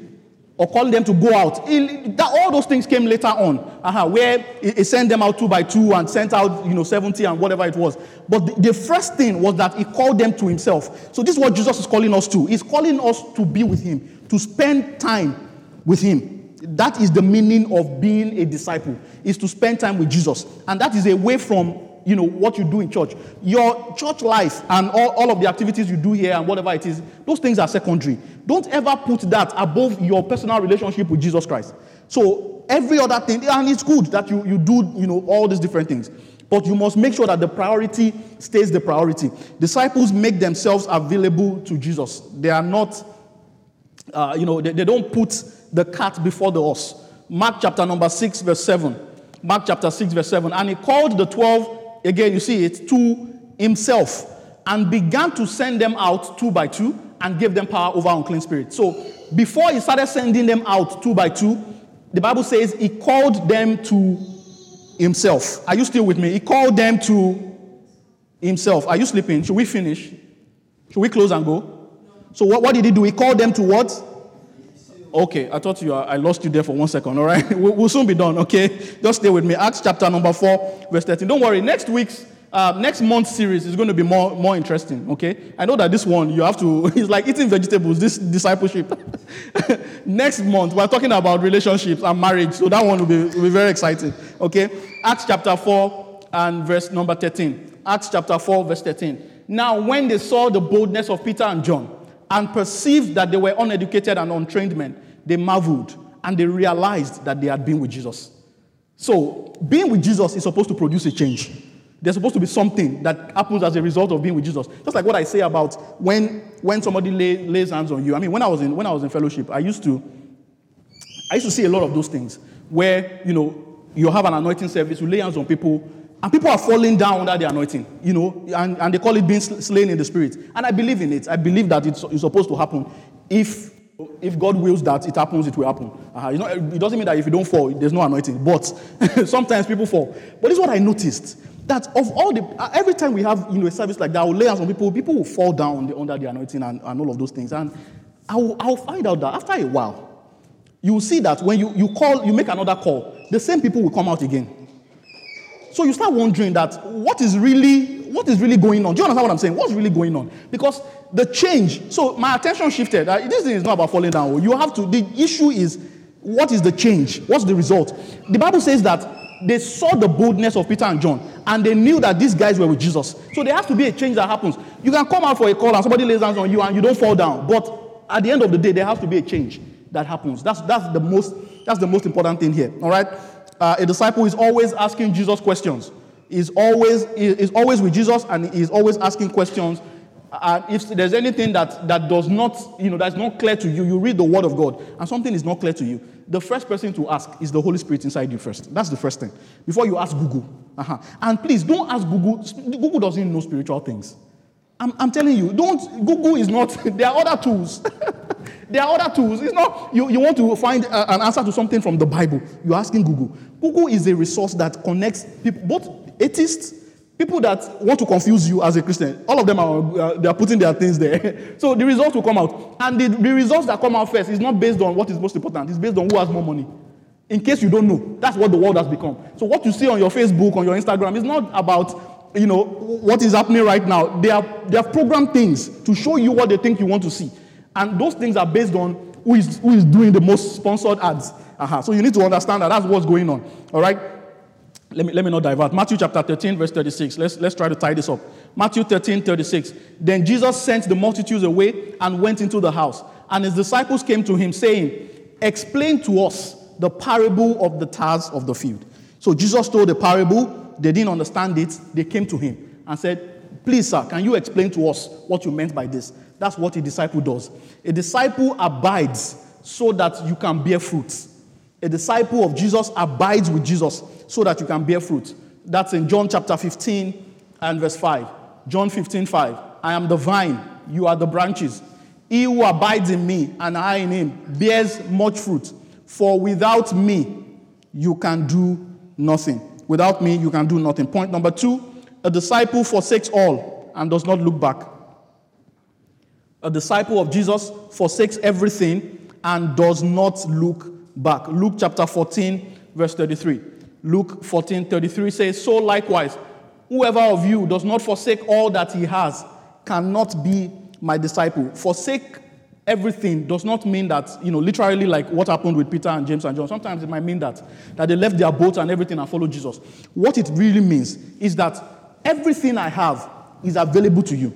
or calling them to go out? He, that, all those things came later on, uh-huh, where he, he, sent them out two by two and sent out, you know, 70 and whatever it was. But the, the first thing was that he called them to himself. So this is what Jesus is calling us to. He's calling us to be with him, to spend time with him. That is the meaning of being a disciple, is to spend time with Jesus. And that is away from you know what you do in church. Your church life and all, all of the activities you do here and whatever it is, those things are secondary. Don't ever put that above your personal relationship with Jesus Christ. So every other thing, and it's good that you, you do, you know, all these different things. But you must make sure that the priority stays the priority. Disciples make themselves available to Jesus. They are not, uh, you know, they, they don't put the cat before the horse. Mark chapter number 6, verse 7. Mark chapter 6, verse 7. And he called the 12, again, you see it, to himself and began to send them out two by two and gave them power over unclean spirits. So before he started sending them out two by two, the Bible says he called them to himself. Are you still with me? He called them to himself. Are you sleeping? Should we finish? Should we close and go? So what, what did he do? He called them to what? Okay, I thought you are, I lost you there for one second. All right, we'll, soon be done. Okay, just stay with me. Acts chapter number four, verse thirteen. Don't worry. Next week's uh, next month's series is going to be more, more interesting, okay? I know that this one, you have to, it's like eating vegetables, this discipleship. next month, we're talking about relationships and marriage, so that one will be, will be very exciting, okay? Acts chapter 4 and verse number 13. Acts chapter 4, verse 13. Now, when they saw the boldness of Peter and John and perceived that they were uneducated and untrained men, they marveled and they realized that they had been with Jesus. So, being with Jesus is supposed to produce a change. There's supposed to be something that happens as a result of being with Jesus. Just like what I say about when, when somebody lay, lays hands on you. I mean, when I, was in, when I was in fellowship, I used to I used to see a lot of those things where, you know, you have an anointing service, you lay hands on people, and people are falling down under the anointing, you know, and, and they call it being slain in the spirit. And I believe in it. I believe that it's, it's supposed to happen. If if God wills that it happens, it will happen. Uh, you know, it doesn't mean that if you don't fall, there's no anointing. But sometimes people fall. But this is what I noticed that of all the uh, every time we have you know a service like that, I will lay hands on people, people will fall down under the anointing and, and all of those things. And I will, I'll find out that after a while, you will see that when you, you call, you make another call, the same people will come out again. So you start wondering that what is really what is really going on? Do you understand what I'm saying? What's really going on? Because the change. So my attention shifted. Uh, this thing is not about falling down. You have to. The issue is what is the change? What's the result? The Bible says that they saw the boldness of Peter and John and they knew that these guys were with Jesus. So there has to be a change that happens. You can come out for a call and somebody lays hands on you and you don't fall down. But at the end of the day, there has to be a change that happens. That's, that's, the, most, that's the most important thing here. All right? Uh, a disciple is always asking Jesus questions. Is always, is always with Jesus and is always asking questions and if there's anything that, that does not, you know, that's not clear to you, you read the Word of God, and something is not clear to you, the first person to ask is the Holy Spirit inside you first. That's the first thing. Before you ask Google. Uh-huh. And please don't ask Google. Google doesn't know spiritual things. I'm, I'm telling you, don't, Google is not, there are other tools. there are other tools. It's not, you, you want to find a, an answer to something from the Bible. You're asking Google. Google is a resource that connects people, both atheists People that want to confuse you as a Christian, all of them are uh, they are putting their things there. so the results will come out. And the, the results that come out first is not based on what is most important, it's based on who has more money. In case you don't know, that's what the world has become. So what you see on your Facebook, on your Instagram, is not about you know what is happening right now. They are they have programmed things to show you what they think you want to see. And those things are based on who is who is doing the most sponsored ads. Uh-huh. So you need to understand that that's what's going on. All right let me, let me not divert. Matthew chapter 13, verse 36. Let's, let's try to tie this up. Matthew 13, 36. Then Jesus sent the multitudes away and went into the house. And his disciples came to him, saying, Explain to us the parable of the tares of the field. So Jesus told the parable. They didn't understand it. They came to him and said, Please, sir, can you explain to us what you meant by this? That's what a disciple does. A disciple abides so that you can bear fruit. A disciple of Jesus abides with Jesus so that you can bear fruit. That's in John chapter 15 and verse 5. John 15, 5. I am the vine, you are the branches. He who abides in me and I in him bears much fruit. For without me, you can do nothing. Without me, you can do nothing. Point number two a disciple forsakes all and does not look back. A disciple of Jesus forsakes everything and does not look back. Luke chapter 14, verse 33. Luke 14 33 says, So likewise, whoever of you does not forsake all that he has cannot be my disciple. Forsake everything does not mean that, you know, literally like what happened with Peter and James and John. Sometimes it might mean that, that they left their boat and everything and followed Jesus. What it really means is that everything I have is available to you.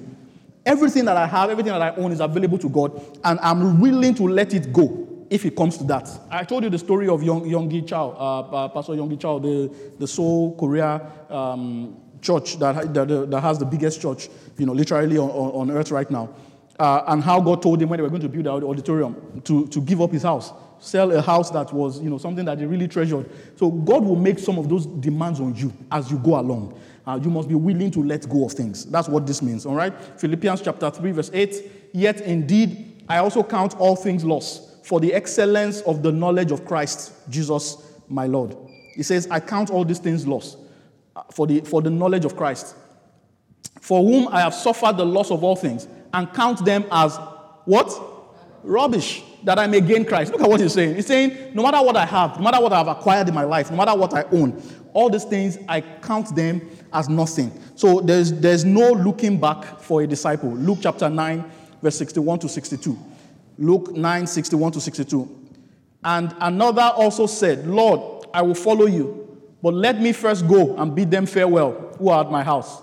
Everything that I have, everything that I own is available to God, and I'm willing to let it go if it comes to that. I told you the story of Young, Yonggi Cho, uh, Pastor Yonggi Cho, the, the Seoul Korea um, church that, that, that, has the biggest church, you know, literally on, on earth right now. Uh, and how God told him when they were going to build the auditorium to, to give up his house, sell a house that was, you know, something that he really treasured. So God will make some of those demands on you as you go along. Uh, you must be willing to let go of things. That's what this means, all right? Philippians chapter 3, verse 8. Yet indeed, I also count all things lost for the excellence of the knowledge of Christ Jesus my Lord. He says, I count all these things lost uh, for the, for the knowledge of Christ, for whom I have suffered the loss of all things, and count them as what? Rubbish, that I may gain Christ. Look at what he's saying. He's saying, no matter what I have, no matter what I've acquired in my life, no matter what I own, all these things, I count them as nothing. So there's, there's no looking back for a disciple. Luke chapter 9, verse 61 to 62. Luke 9 61 to 62. And another also said, Lord, I will follow you, but let me first go and bid them farewell who are at my house.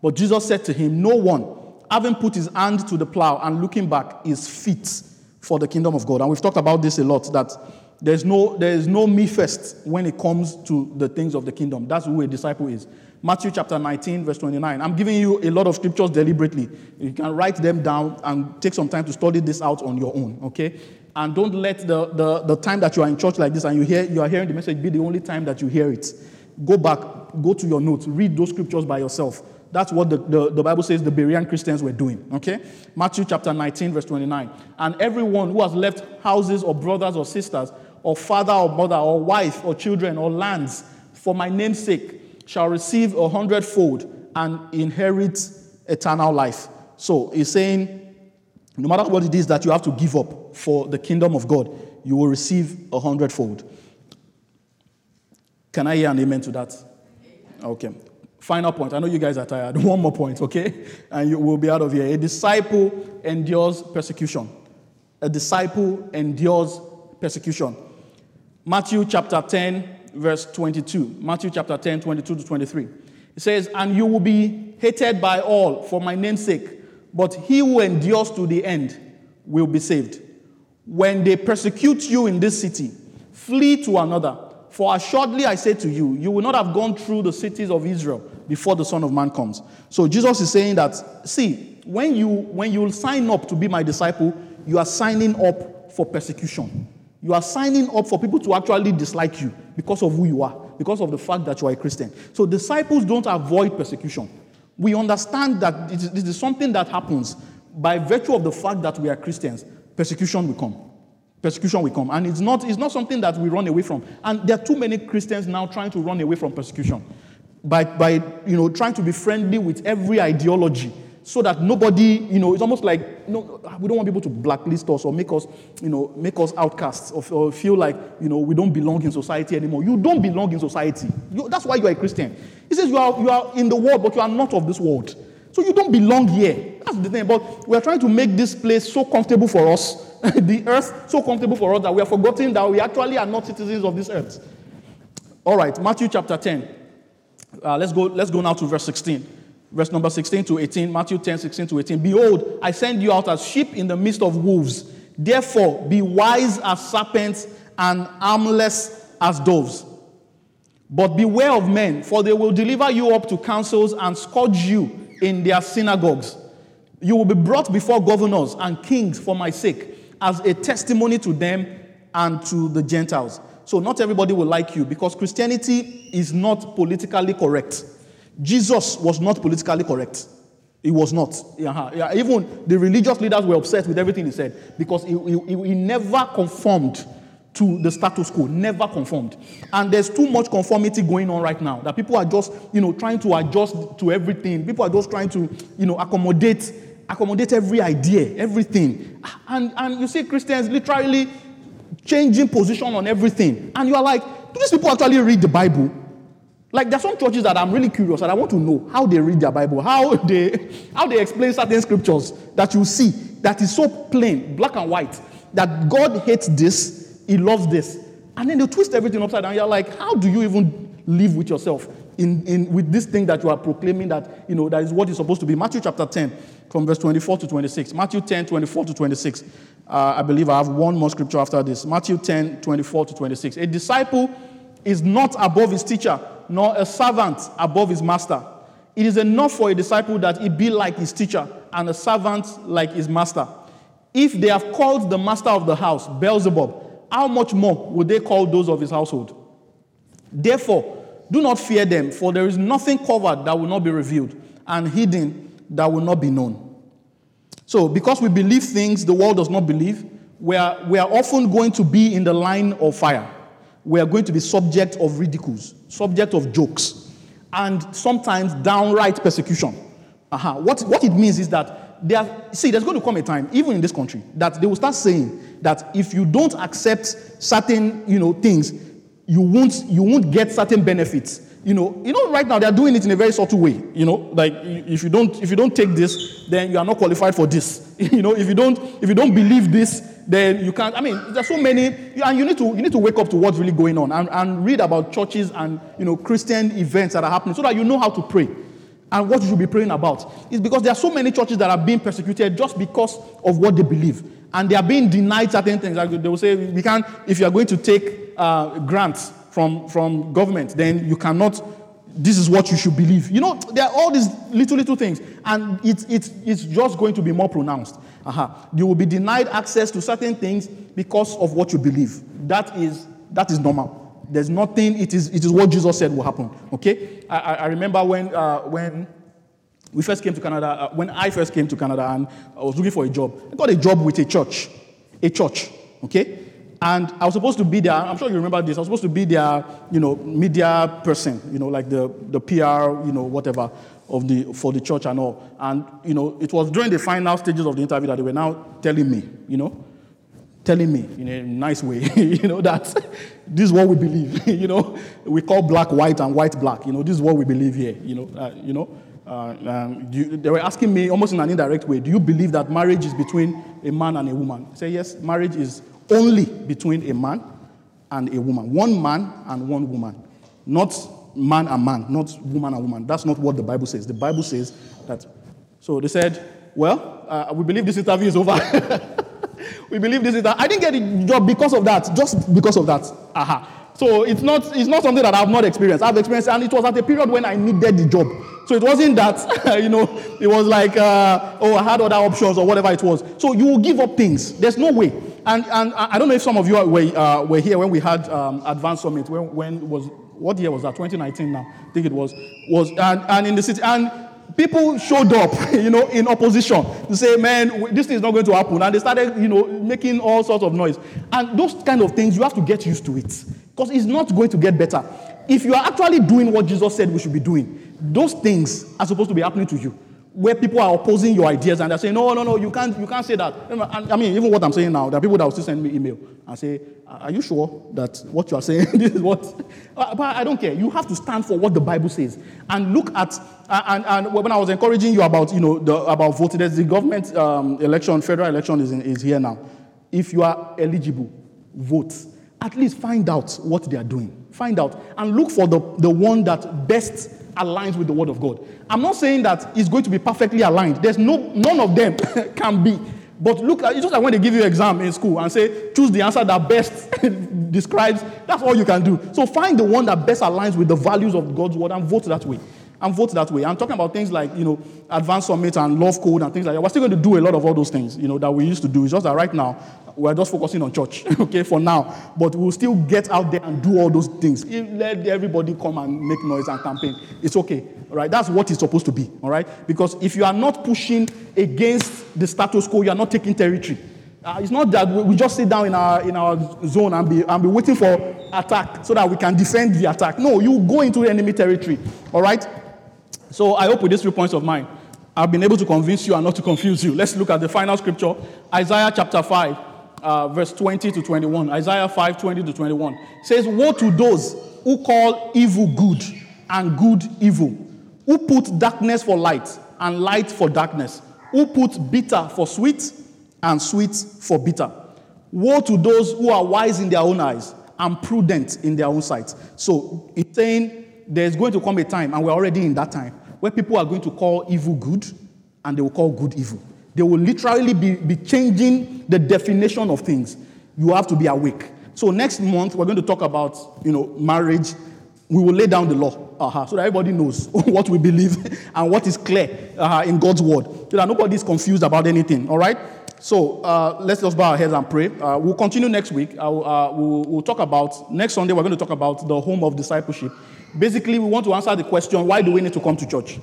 But Jesus said to him, No one, having put his hand to the plow and looking back, is fit for the kingdom of God. And we've talked about this a lot that there's no, there is no me first when it comes to the things of the kingdom. That's who a disciple is. Matthew chapter 19, verse 29. I'm giving you a lot of scriptures deliberately. You can write them down and take some time to study this out on your own, okay? And don't let the, the, the time that you are in church like this and you, hear, you are hearing the message be the only time that you hear it. Go back, go to your notes, read those scriptures by yourself. That's what the, the, the, Bible says the Berean Christians were doing. Okay? Matthew chapter 19, verse 29. And everyone who has left houses or brothers or sisters, or father or mother, or wife or children or lands for my name's sake shall receive a hundredfold and inherit eternal life. So he's saying, no matter what it is that you have to give up for the kingdom of God, you will receive a hundredfold. Can I hear an amen to that? Okay. Final point. I know you guys are tired. One more point, okay? And you will be out of here. A disciple endures persecution. A disciple endures persecution. Matthew chapter 10, verse 22. Matthew chapter 10, 22 to 23. It says, And you will be hated by all for my name's sake, but he who endures to the end will be saved. When they persecute you in this city, flee to another. For assuredly I say to you, you will not have gone through the cities of Israel before the Son of Man comes. So Jesus is saying that, see, when you when you sign up to be my disciple, you are signing up for persecution. You are signing up for people to actually dislike you because of who you are, because of the fact that you are a Christian. So disciples don't avoid persecution. We understand that this is something that happens by virtue of the fact that we are Christians. Persecution will come. Persecution will come. And it's not, it's not something that we run away from. And there are too many Christians now trying to run away from persecution by, by you know, trying to be friendly with every ideology so that nobody, you know, it's almost like you know, we don't want people to blacklist us or make us, you know, make us outcasts or, or feel like, you know, we don't belong in society anymore. You don't belong in society. You, that's why you are a Christian. He says you are, you are in the world, but you are not of this world. So you don't belong here. That's the thing. But we are trying to make this place so comfortable for us, the earth so comfortable for us that we are forgetting that we actually are not citizens of this earth. All right, Matthew chapter 10. Uh, let's, go, let's go now to verse 16 verse number 16 to 18, Matthew 10, 16 to 18. Behold, I send you out as sheep in the midst of wolves. Therefore, be wise as serpents and harmless as doves. But beware of men, for they will deliver you up to councils and scourge you in their synagogues. You will be brought before governors and kings for my sake, as a testimony to them and to the Gentiles. So, not everybody will like you because Christianity is not politically correct. Jesus was not politically correct. He was not. Yeah, even the religious leaders were upset with everything he said because he, he, he never conformed to the status quo, never conformed. And there's too much conformity going on right now that people are just, you know, trying to adjust to everything. People are just trying to, you know, accommodate, accommodate every idea, everything. And, and you see Christians literally changing position on everything. And you are like, do these people actually read the Bible? Like there are some churches that I'm really curious and I want to know how they read their Bible, how they how they explain certain scriptures that you see that is so plain, black and white, that God hates this, He loves this. And then they twist everything upside down. You're like, how do you even live with yourself in, in with this thing that you are proclaiming that you know that is what is supposed to be? Matthew chapter 10, from verse 24 to 26. Matthew 10, 24 to 26. Uh, I believe I have one more scripture after this. Matthew 10, 24 to 26. A disciple is not above his teacher, nor a servant above his master. It is enough for a disciple that he be like his teacher, and a servant like his master. If they have called the master of the house Beelzebub, how much more would they call those of his household? Therefore, do not fear them, for there is nothing covered that will not be revealed, and hidden that will not be known. So, because we believe things the world does not believe, we are, we are often going to be in the line of fire. We are going to be subject of ridicules, subject of jokes, and sometimes downright persecution. Uh-huh. What, what it means is that there, see, there's going to come a time, even in this country, that they will start saying that if you don't accept certain, you know, things, you won't, you won't get certain benefits you know, you know, right now they are doing it in a very subtle way. You know, like if you don't if you don't take this, then you are not qualified for this. you know, if you don't if you don't believe this, then you can't. I mean, there's so many, and you need to you need to wake up to what's really going on and, and read about churches and you know Christian events that are happening so that you know how to pray and what you should be praying about. Is because there are so many churches that are being persecuted just because of what they believe, and they are being denied certain things. Like they will say, we can't if you are going to take uh, grants from, from government, then you cannot, this is what you should believe. You know, there are all these little, little things, and it, it, it's just going to be more pronounced. Uh-huh. You will be denied access to certain things because of what you believe. That is, that is normal. There's nothing, it is, it is what Jesus said will happen. Okay? I, I remember when, uh, when we first came to Canada, uh, when I first came to Canada and I was looking for a job, I got a job with a church. A church. Okay? And I was supposed to be there, I'm sure you remember this, I was supposed to be their, you know, media person, you know, like the, the PR, you know, whatever, of the, for the church and all. And, you know, it was during the final stages of the interview that they were now telling me, you know, telling me in a nice way, you know, that this is what we believe, you know. We call black white and white black, you know, this is what we believe here, you know, uh, you know. Uh, um, you, they were asking me almost in an indirect way, do you believe that marriage is between a man and a woman? I say, yes, marriage is only between a man and a woman. One man and one woman. Not man and man, not woman and woman. That's not what the Bible says. The Bible says that. So they said, well, uh, we believe this interview is over. we believe this is I didn't get the job because of that, just because of that. Aha. So it's not, it's not something that I've not experienced. I've experienced, and it was at a period when I needed the job. So it wasn't that, you know, it was like, uh, oh, I had other options or whatever it was. So you will give up things. There's no way. And, and I don't know if some of you were, uh, were here when we had um, Advanced Summit, when, when was, what year was that? 2019 now, I think it was. was and, and in the city, and people showed up, you know, in opposition to say, man, this thing is not going to happen. And they started, you know, making all sorts of noise. And those kind of things, you have to get used to it because it's not going to get better. If you are actually doing what Jesus said we should be doing, those things are supposed to be happening to you where people are opposing your ideas and they're saying, no, no, no, you can't, you can't say that. And, I mean, even what I'm saying now, there are people that will still send me email and say, are you sure that what you are saying, this is what? But I don't care. You have to stand for what the Bible says and look at, and, and when I was encouraging you about, you know, the, about voting, there's the government um, election, federal election is, in, is here now. If you are eligible, vote. At least find out what they are doing. Find out and look for the, the one that best aligns with the word of God. I'm not saying that it's going to be perfectly aligned. There's no none of them can be. But look, uh, it's just like when they give you an exam in school and say, choose the answer that best describes. That's all you can do. So find the one that best aligns with the values of God's word and vote that way. And vote that way. I'm talking about things like, you know, advanced summit and love code and things like that. We're still going to do a lot of all those things, you know, that we used to do. It's just that right now, we're just focusing on church, okay, for now. But we'll still get out there and do all those things. Let everybody come and make noise and campaign. It's okay, all right? That's what it's supposed to be, all right? Because if you are not pushing against the status quo, you are not taking territory. Uh, it's not that we just sit down in our, in our zone and be, and be waiting for attack so that we can defend the attack. No, you go into enemy territory, all right? So I hope with these three points of mine, I've been able to convince you and not to confuse you. Let's look at the final scripture, Isaiah chapter 5 uh, verse 20 to 21. Isaiah 5 20 to 21 says, Woe to those who call evil good and good evil, who put darkness for light and light for darkness, who put bitter for sweet and sweet for bitter. Woe to those who are wise in their own eyes and prudent in their own sight. So it's saying there's going to come a time, and we're already in that time, where people are going to call evil good and they will call good evil. They will literally be, be changing the definition of things. You have to be awake. So next month we're going to talk about you know marriage. We will lay down the law uh-huh, so that everybody knows what we believe and what is clear uh-huh, in God's word, so that nobody is confused about anything. All right. So uh, let's just bow our heads and pray. Uh, we'll continue next week. Uh, we'll, we'll talk about next Sunday. We're going to talk about the home of discipleship. Basically, we want to answer the question: Why do we need to come to church?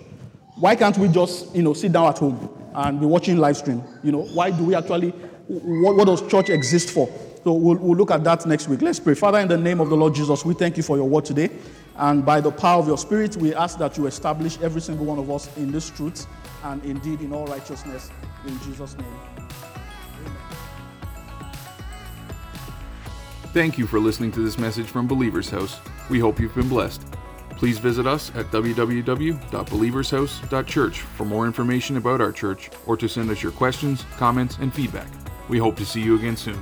Why can't we just you know sit down at home and be watching live stream? You know, why do we actually? What, what does church exist for? So we'll, we'll look at that next week. Let's pray. Father, in the name of the Lord Jesus, we thank you for your word today. And by the power of your spirit, we ask that you establish every single one of us in this truth and indeed in all righteousness. In Jesus' name. Thank you for listening to this message from Believer's House. We hope you've been blessed. Please visit us at www.believershouse.church for more information about our church or to send us your questions, comments, and feedback. We hope to see you again soon.